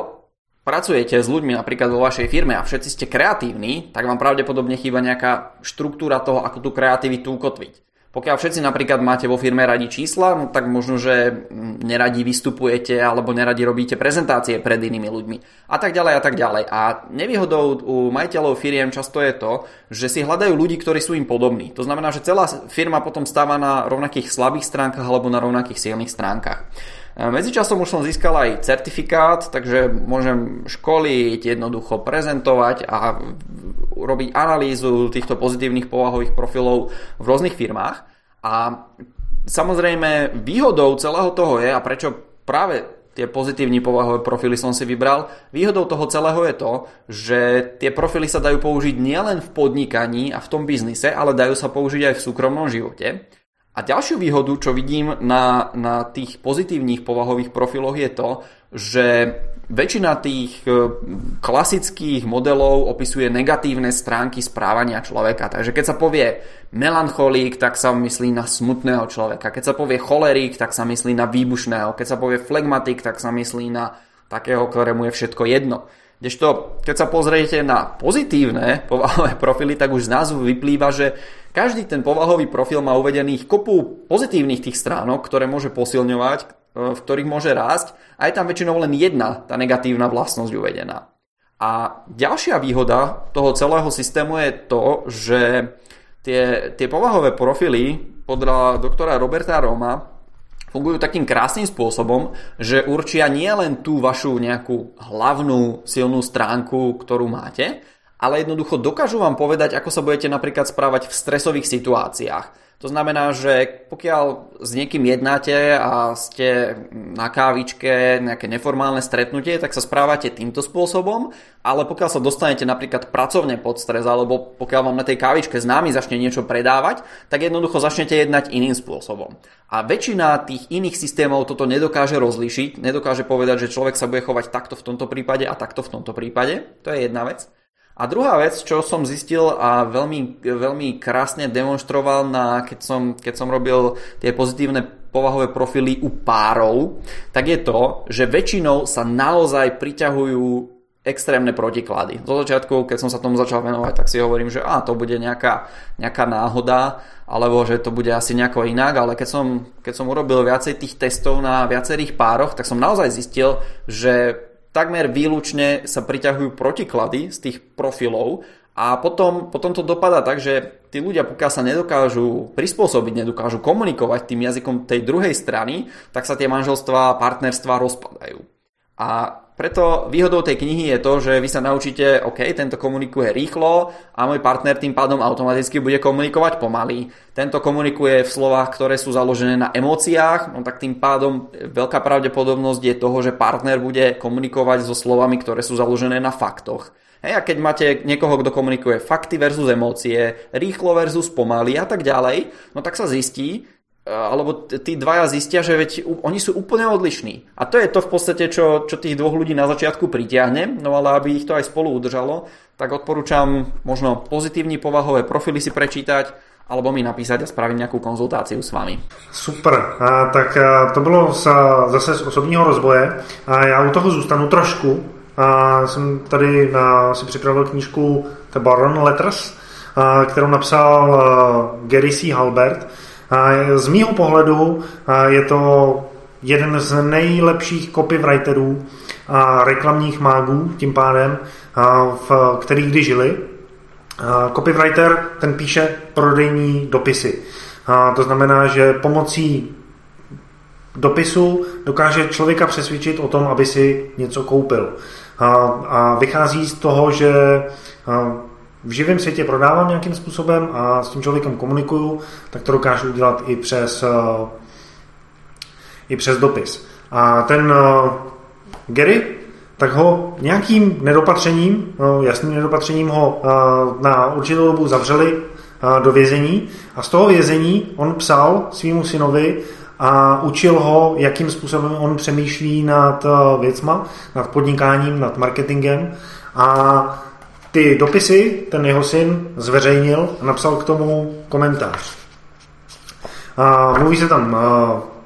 pracujete s ľuďmi napríklad vo vašej firme a všetci ste kreatívni, tak vám pravdepodobne chýba nejaká štruktúra toho, ako tú kreativitu ukotviť. Pokiaľ všetci napríklad máte vo firme radi čísla, no tak možno, že neradi vystupujete alebo neradi robíte prezentácie pred inými ľuďmi a tak ďalej a tak ďalej. A nevýhodou u majiteľov firiem často je to, že si hľadajú ľudí, ktorí sú im podobní. To znamená, že celá firma potom stáva na rovnakých slabých stránkach alebo na rovnakých silných stránkach. Medzičasom už som získal aj certifikát, takže môžem školiť, jednoducho prezentovať a robiť analýzu týchto pozitívnych povahových profilov v rôznych firmách. A samozrejme výhodou celého toho je, a prečo práve tie pozitívne povahové profily som si vybral. Výhodou toho celého je to, že tie profily sa dajú použiť nielen v podnikaní a v tom biznise, ale dajú sa použiť aj v súkromnom živote. A ďalšiu výhodu, čo vidím na, na tých pozitívnych povahových profiloch je to, že väčšina tých e, klasických modelov opisuje negatívne stránky správania človeka. Takže keď sa povie melancholík, tak sa myslí na smutného človeka. Keď sa povie cholerík, tak sa myslí na výbušného. Keď sa povie flegmatik, tak sa myslí na takého, ktorému je všetko jedno. Kdežto, keď sa pozriete na pozitívne povahové profily, tak už z názvu vyplýva, že každý ten povahový profil má uvedených kopu pozitívnych tých stránok, ktoré môže posilňovať, e, v ktorých môže rásť a je tam väčšinou len jedna tá negatívna vlastnosť uvedená. A ďalšia výhoda toho celého systému je to, že tie, tie povahové profily podľa doktora Roberta Roma fungujú takým krásnym spôsobom, že určia nie len tú vašu nejakú hlavnú silnú stránku, ktorú máte, ale jednoducho dokážu vám povedať, ako sa budete napríklad správať v stresových situáciách. To znamená, že pokiaľ s niekým jednáte a ste na kávičke, nejaké neformálne stretnutie, tak sa správate týmto spôsobom, ale pokiaľ sa dostanete napríklad pracovne pod stres, alebo pokiaľ vám na tej kávičke známy začne niečo predávať, tak jednoducho začnete jednať iným spôsobom. A väčšina tých iných systémov toto nedokáže rozlišiť, nedokáže povedať, že človek sa bude chovať takto v tomto prípade a takto v tomto prípade. To je jedna vec. A druhá vec, čo som zistil a veľmi, veľmi krásne demonstroval, na, keď, som, keď som robil tie pozitívne povahové profily u párov, tak je to, že väčšinou sa naozaj priťahujú extrémne protiklady. Zo začiatku, keď som sa tomu začal venovať, tak si hovorím, že á, to bude nejaká, nejaká náhoda, alebo že to bude asi nejako inak, ale keď som, keď som urobil viacej tých testov na viacerých pároch, tak som naozaj zistil, že takmer výlučne sa priťahujú protiklady z tých profilov a potom, potom to dopadá tak, že tí ľudia, pokiaľ sa nedokážu prispôsobiť, nedokážu komunikovať tým jazykom tej druhej strany, tak sa tie manželstvá, partnerstva rozpadajú. A preto výhodou tej knihy je to, že vy sa naučíte, OK, tento komunikuje rýchlo a môj partner tým pádom automaticky bude komunikovať pomaly. Tento komunikuje v slovách, ktoré sú založené na emóciách, no tak tým pádom veľká pravdepodobnosť je toho, že partner bude komunikovať so slovami, ktoré sú založené na faktoch. Hej, a keď máte niekoho, kto komunikuje fakty versus emócie, rýchlo versus pomaly a tak ďalej, no tak sa zistí, alebo tí dvaja zistia, že veď oni sú úplne odlišní. A to je to v podstate, čo, čo tých dvoch ľudí na začiatku pritiahne, no ale aby ich to aj spolu udržalo, tak odporúčam možno pozitívne povahové profily si prečítať, alebo mi napísať a spravím nejakú konzultáciu s vami. Super, a, tak a, to bylo z, zase z osobního rozvoje a já u toho zůstanu trošku. A jsem tady na, si připravil knížku The Baron Letters, a, kterou napsal a, Gary C. Halbert z mýho pohledu je to jeden z nejlepších copywriterů a reklamních mágů tím pádem, v, který kdy žili. Copywriter ten píše prodejní dopisy. To znamená, že pomocí dopisu dokáže člověka přesvědčit o tom, aby si něco koupil. A vychází z toho, že v živém světě prodávám nějakým způsobem a s tím člověkem komunikuju, tak to dokážu udělat i přes, eh, i přes dopis. A ten eh, Gary, tak ho nějakým nedopatřením, no, jasným nedopatřením ho eh, na určitou dobu zavřeli do vězení a z toho vězení on psal svýmu synovi a učil ho, jakým způsobem on přemýšlí nad věcma, nad podnikáním, nad marketingem a ty dopisy ten jeho syn zveřejnil a napsal k tomu komentář. A mluví se tam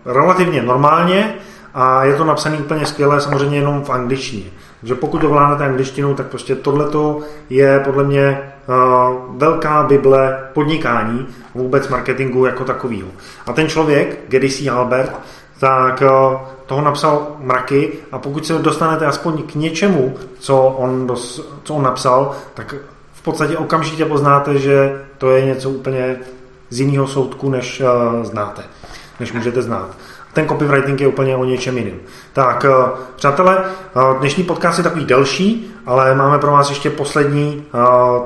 relativně normálně a je to napsané úplně skvěle, samozřejmě jenom v angličtině. Takže pokud ovládáte angličtinu, tak prostě tohleto je podle mě velká bible podnikání, vůbec marketingu jako takového. A ten člověk, C. Albert, tak toho napsal mraky a pokud se dostanete aspoň k něčemu, co on, dos, co on napsal, tak v podstatě okamžitě poznáte, že to je něco úplně z jiného soudku, než uh, znáte, než můžete znát. Ten copywriting je úplně o něčem jiném. Tak, uh, přátelé, uh, dnešní podcast je takový delší, ale máme pro vás ještě poslední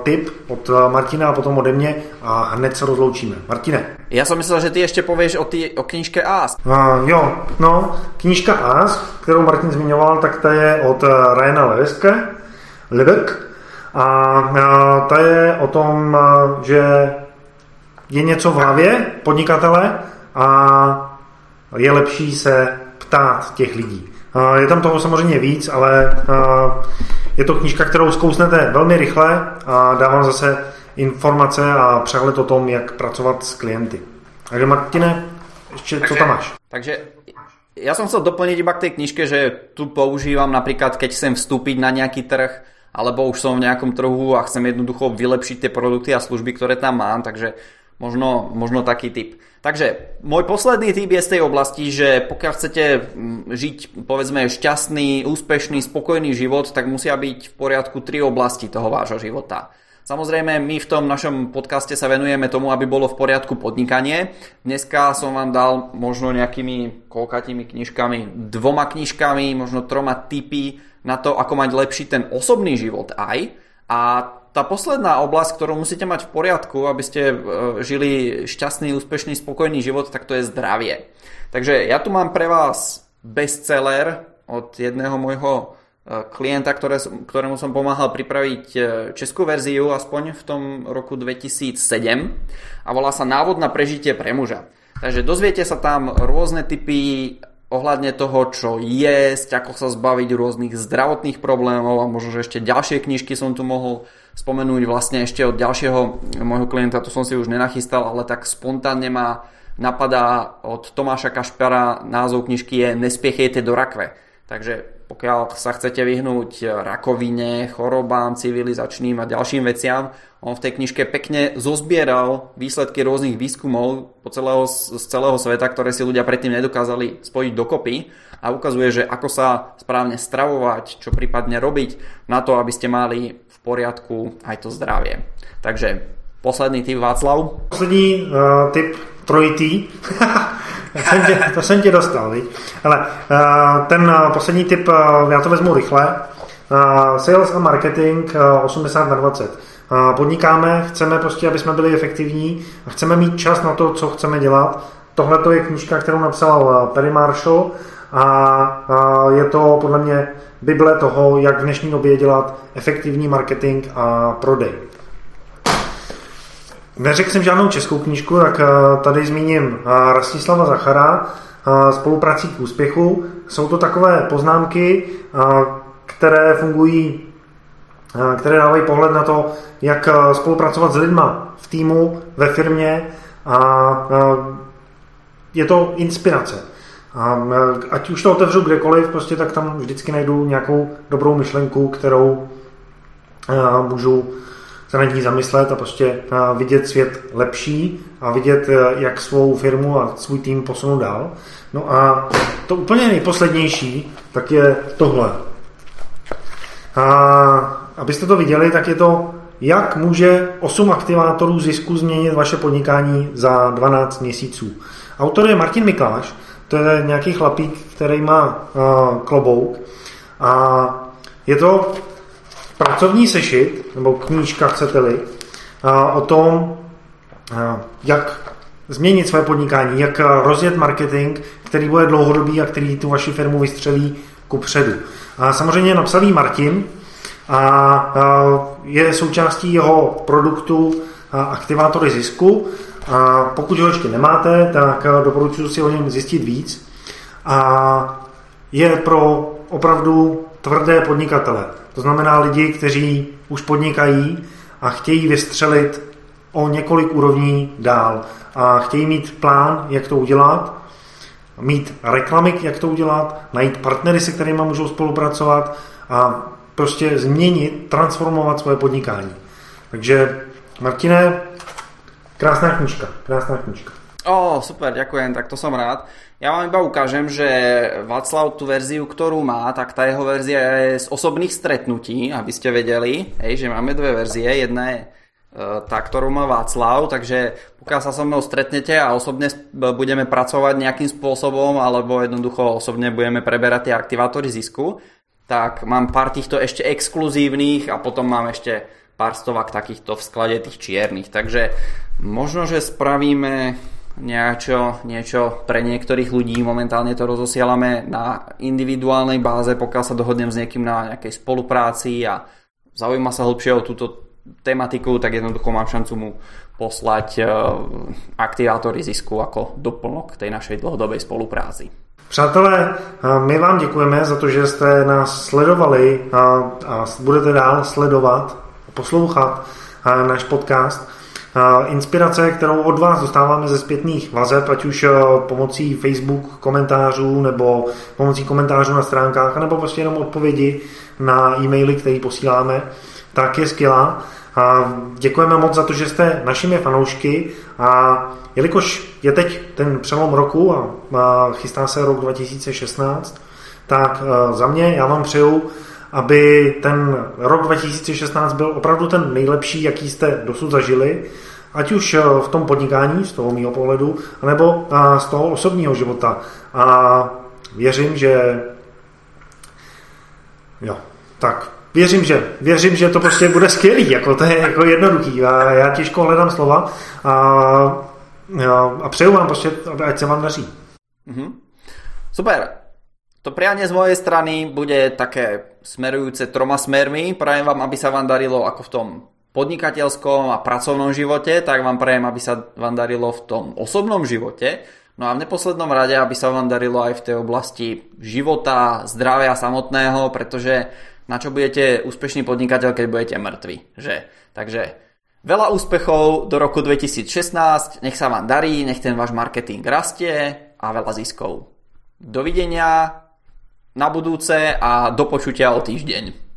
tip od Martina a potom ode mě a hned se rozloučíme. Martine. Ja som myslel, že ty ešte povieš o, tý, o knižke Ask. Uh, jo, no, knižka Ask, kterou Martin zmiňoval, tak ta je od uh, Ryana Leveske, Levek. A uh, ta je o tom, uh, že je něco v hlavě podnikatele a je lepší se ptát těch lidí. Je tam toho samozřejmě víc, ale je to knižka, kterou zkousnete velmi rychle a dávám zase informace a přehled o tom, jak pracovat s klienty. Takže Martine, ešte co tam máš? Takže ja som chcel doplniť iba k tej knižke, že tu používam napríklad, keď chcem vstúpiť na nejaký trh, alebo už som v nejakom trhu a chcem jednoducho vylepšiť tie produkty a služby, ktoré tam mám, takže možno, možno taký typ. Takže môj posledný typ je z tej oblasti, že pokiaľ chcete mm, žiť povedzme šťastný, úspešný, spokojný život, tak musia byť v poriadku tri oblasti toho vášho života. Samozrejme, my v tom našom podcaste sa venujeme tomu, aby bolo v poriadku podnikanie. Dneska som vám dal možno nejakými koľkatými knižkami, dvoma knižkami, možno troma typy na to, ako mať lepší ten osobný život aj. A tá posledná oblasť, ktorú musíte mať v poriadku, aby ste e, žili šťastný, úspešný, spokojný život, tak to je zdravie. Takže ja tu mám pre vás bestseller od jedného môjho klienta, ktoré, ktorému som pomáhal pripraviť e, českú verziu, aspoň v tom roku 2007 a volá sa Návod na prežitie pre muža. Takže dozviete sa tam rôzne typy ohľadne toho, čo jesť, ako sa zbaviť rôznych zdravotných problémov a možno, že ešte ďalšie knižky som tu mohol spomenúť vlastne ešte od ďalšieho môjho klienta, to som si už nenachystal, ale tak spontánne ma napadá od Tomáša Kašpara názov knižky je Nespiechejte do rakve. Takže pokiaľ sa chcete vyhnúť rakovine, chorobám, civilizačným a ďalším veciam, on v tej knižke pekne zozbieral výsledky rôznych výskumov po celého, z celého sveta, ktoré si ľudia predtým nedokázali spojiť dokopy a ukazuje, že ako sa správne stravovať, čo prípadne robiť na to, aby ste mali v poriadku aj to zdravie. Takže posledný typ Václav. Poslední uh, typ trojitý. jsem tě, to jsem tě dostal, viď? Ale uh, ten uh, poslední typ, uh, já to vezmu rychle. Sales a marketing uh, 80 na 20. Uh, podnikáme, chceme prostě, aby jsme byli efektivní a chceme mít čas na to, co chceme dělat. Tohle to je knížka, kterou napsal Perry Marshall a je to podle mě Bible toho, jak v dnešní době dělat efektivní marketing a prodej. Neřekl jsem žádnou českou knížku, tak eh, tady zmíním eh, Rastislava Zachara, eh, spoluprací k úspěchu. Jsou to takové poznámky, které fungují, které dávají pohled na to, jak spolupracovat s lidma v týmu, ve firmě a je to inspirace. Ať už to otevřu kdekoliv, prostě tak tam vždycky najdu nějakou dobrou myšlenku, kterou můžu se nad ní zamyslet a prostě vidět svět lepší a vidět, e, jak svou firmu a svůj tým posunout dál. No a to úplně nejposlednější, tak je tohle. A abyste to viděli, tak je to, jak může 8 aktivátorů zisku změnit vaše podnikání za 12 měsíců. Autor je Martin Mikláš, to je nějaký chlapík, který má uh, klobouk a je to pracovní sešit, nebo knížka, chcete-li, o tom, jak změnit své podnikání, jak rozjet marketing, který bude dlouhodobý a který tu vaši firmu vystřelí ku předu. A samozřejmě napsal Martin a je součástí jeho produktu aktivátory zisku. A pokud ho ještě nemáte, tak doporučuji si o něm zjistit víc. A je pro opravdu tvrdé podnikatele. To znamená lidi, kteří už podnikají a chtějí vystřelit o několik úrovní dál a chtějí mít plán, jak to udělat, mít reklamy, jak to udělat, najít partnery, se kterými můžou spolupracovat a prostě změnit, transformovat svoje podnikání. Takže Martine, krásná knižka, krásná knižka. Ó, oh, super, ďakujem, tak to som rád. Ja vám iba ukážem, že Václav tú verziu, ktorú má, tak tá jeho verzia je z osobných stretnutí, aby ste vedeli, hej, že máme dve verzie. Jedna je e, tá, ktorú má Václav, takže pokiaľ sa so mnou stretnete a osobne budeme pracovať nejakým spôsobom, alebo jednoducho osobne budeme preberať tie aktivátory zisku, tak mám pár týchto ešte exkluzívnych a potom mám ešte pár stovak takýchto v sklade tých čiernych. Takže možno, že spravíme niečo, niečo pre niektorých ľudí. Momentálne to rozosielame na individuálnej báze, pokiaľ sa dohodnem s niekým na nejakej spolupráci a zaujíma sa hlbšie o túto tematiku, tak jednoducho mám šancu mu poslať e, aktivátory zisku ako doplnok tej našej dlhodobej spolupráci. Přátelé, e, my vám děkujeme za to, že jste nás sledovali a, a budete dál sledovat, poslouchat e, náš podcast. Inspirace, kterou od vás dostáváme ze zpětných vazeb, ať už eh, pomocí Facebook komentářů nebo pomocí komentářů na stránkách, nebo prostě jenom odpovědi na e-maily, které posíláme, tak je skvělá. Děkujeme moc za to, že jste našimi fanoušky a jelikož je teď ten přelom roku a chystá se rok 2016, tak eh, za mě já vám přeju, aby ten rok 2016 byl opravdu ten nejlepší, jaký jste dosud zažili, ať už eh, v tom podnikání, z toho mého pohledu, nebo eh, z toho osobního života. A věřím, že jo, tak Věřím, že. Věřím, že to prostě bude skvělý, jako to je jako jednoduchý. A já těžko hledám slova a, a přeju vám prostě, ať se vám daří. Mm-hmm. Super. To prianie z mojej strany bude také smerujúce troma smermi. Prajem vám, aby sa vám darilo ako v tom podnikateľskom a pracovnom živote, tak vám prajem, aby sa vám darilo v tom osobnom živote. No a v neposlednom rade, aby sa vám darilo aj v tej oblasti života, zdravia samotného, pretože na čo budete úspešný podnikateľ, keď budete mŕtvi. Že? Takže veľa úspechov do roku 2016, nech sa vám darí, nech ten váš marketing rastie a veľa ziskov. Dovidenia na budúce a do počutia o týždeň.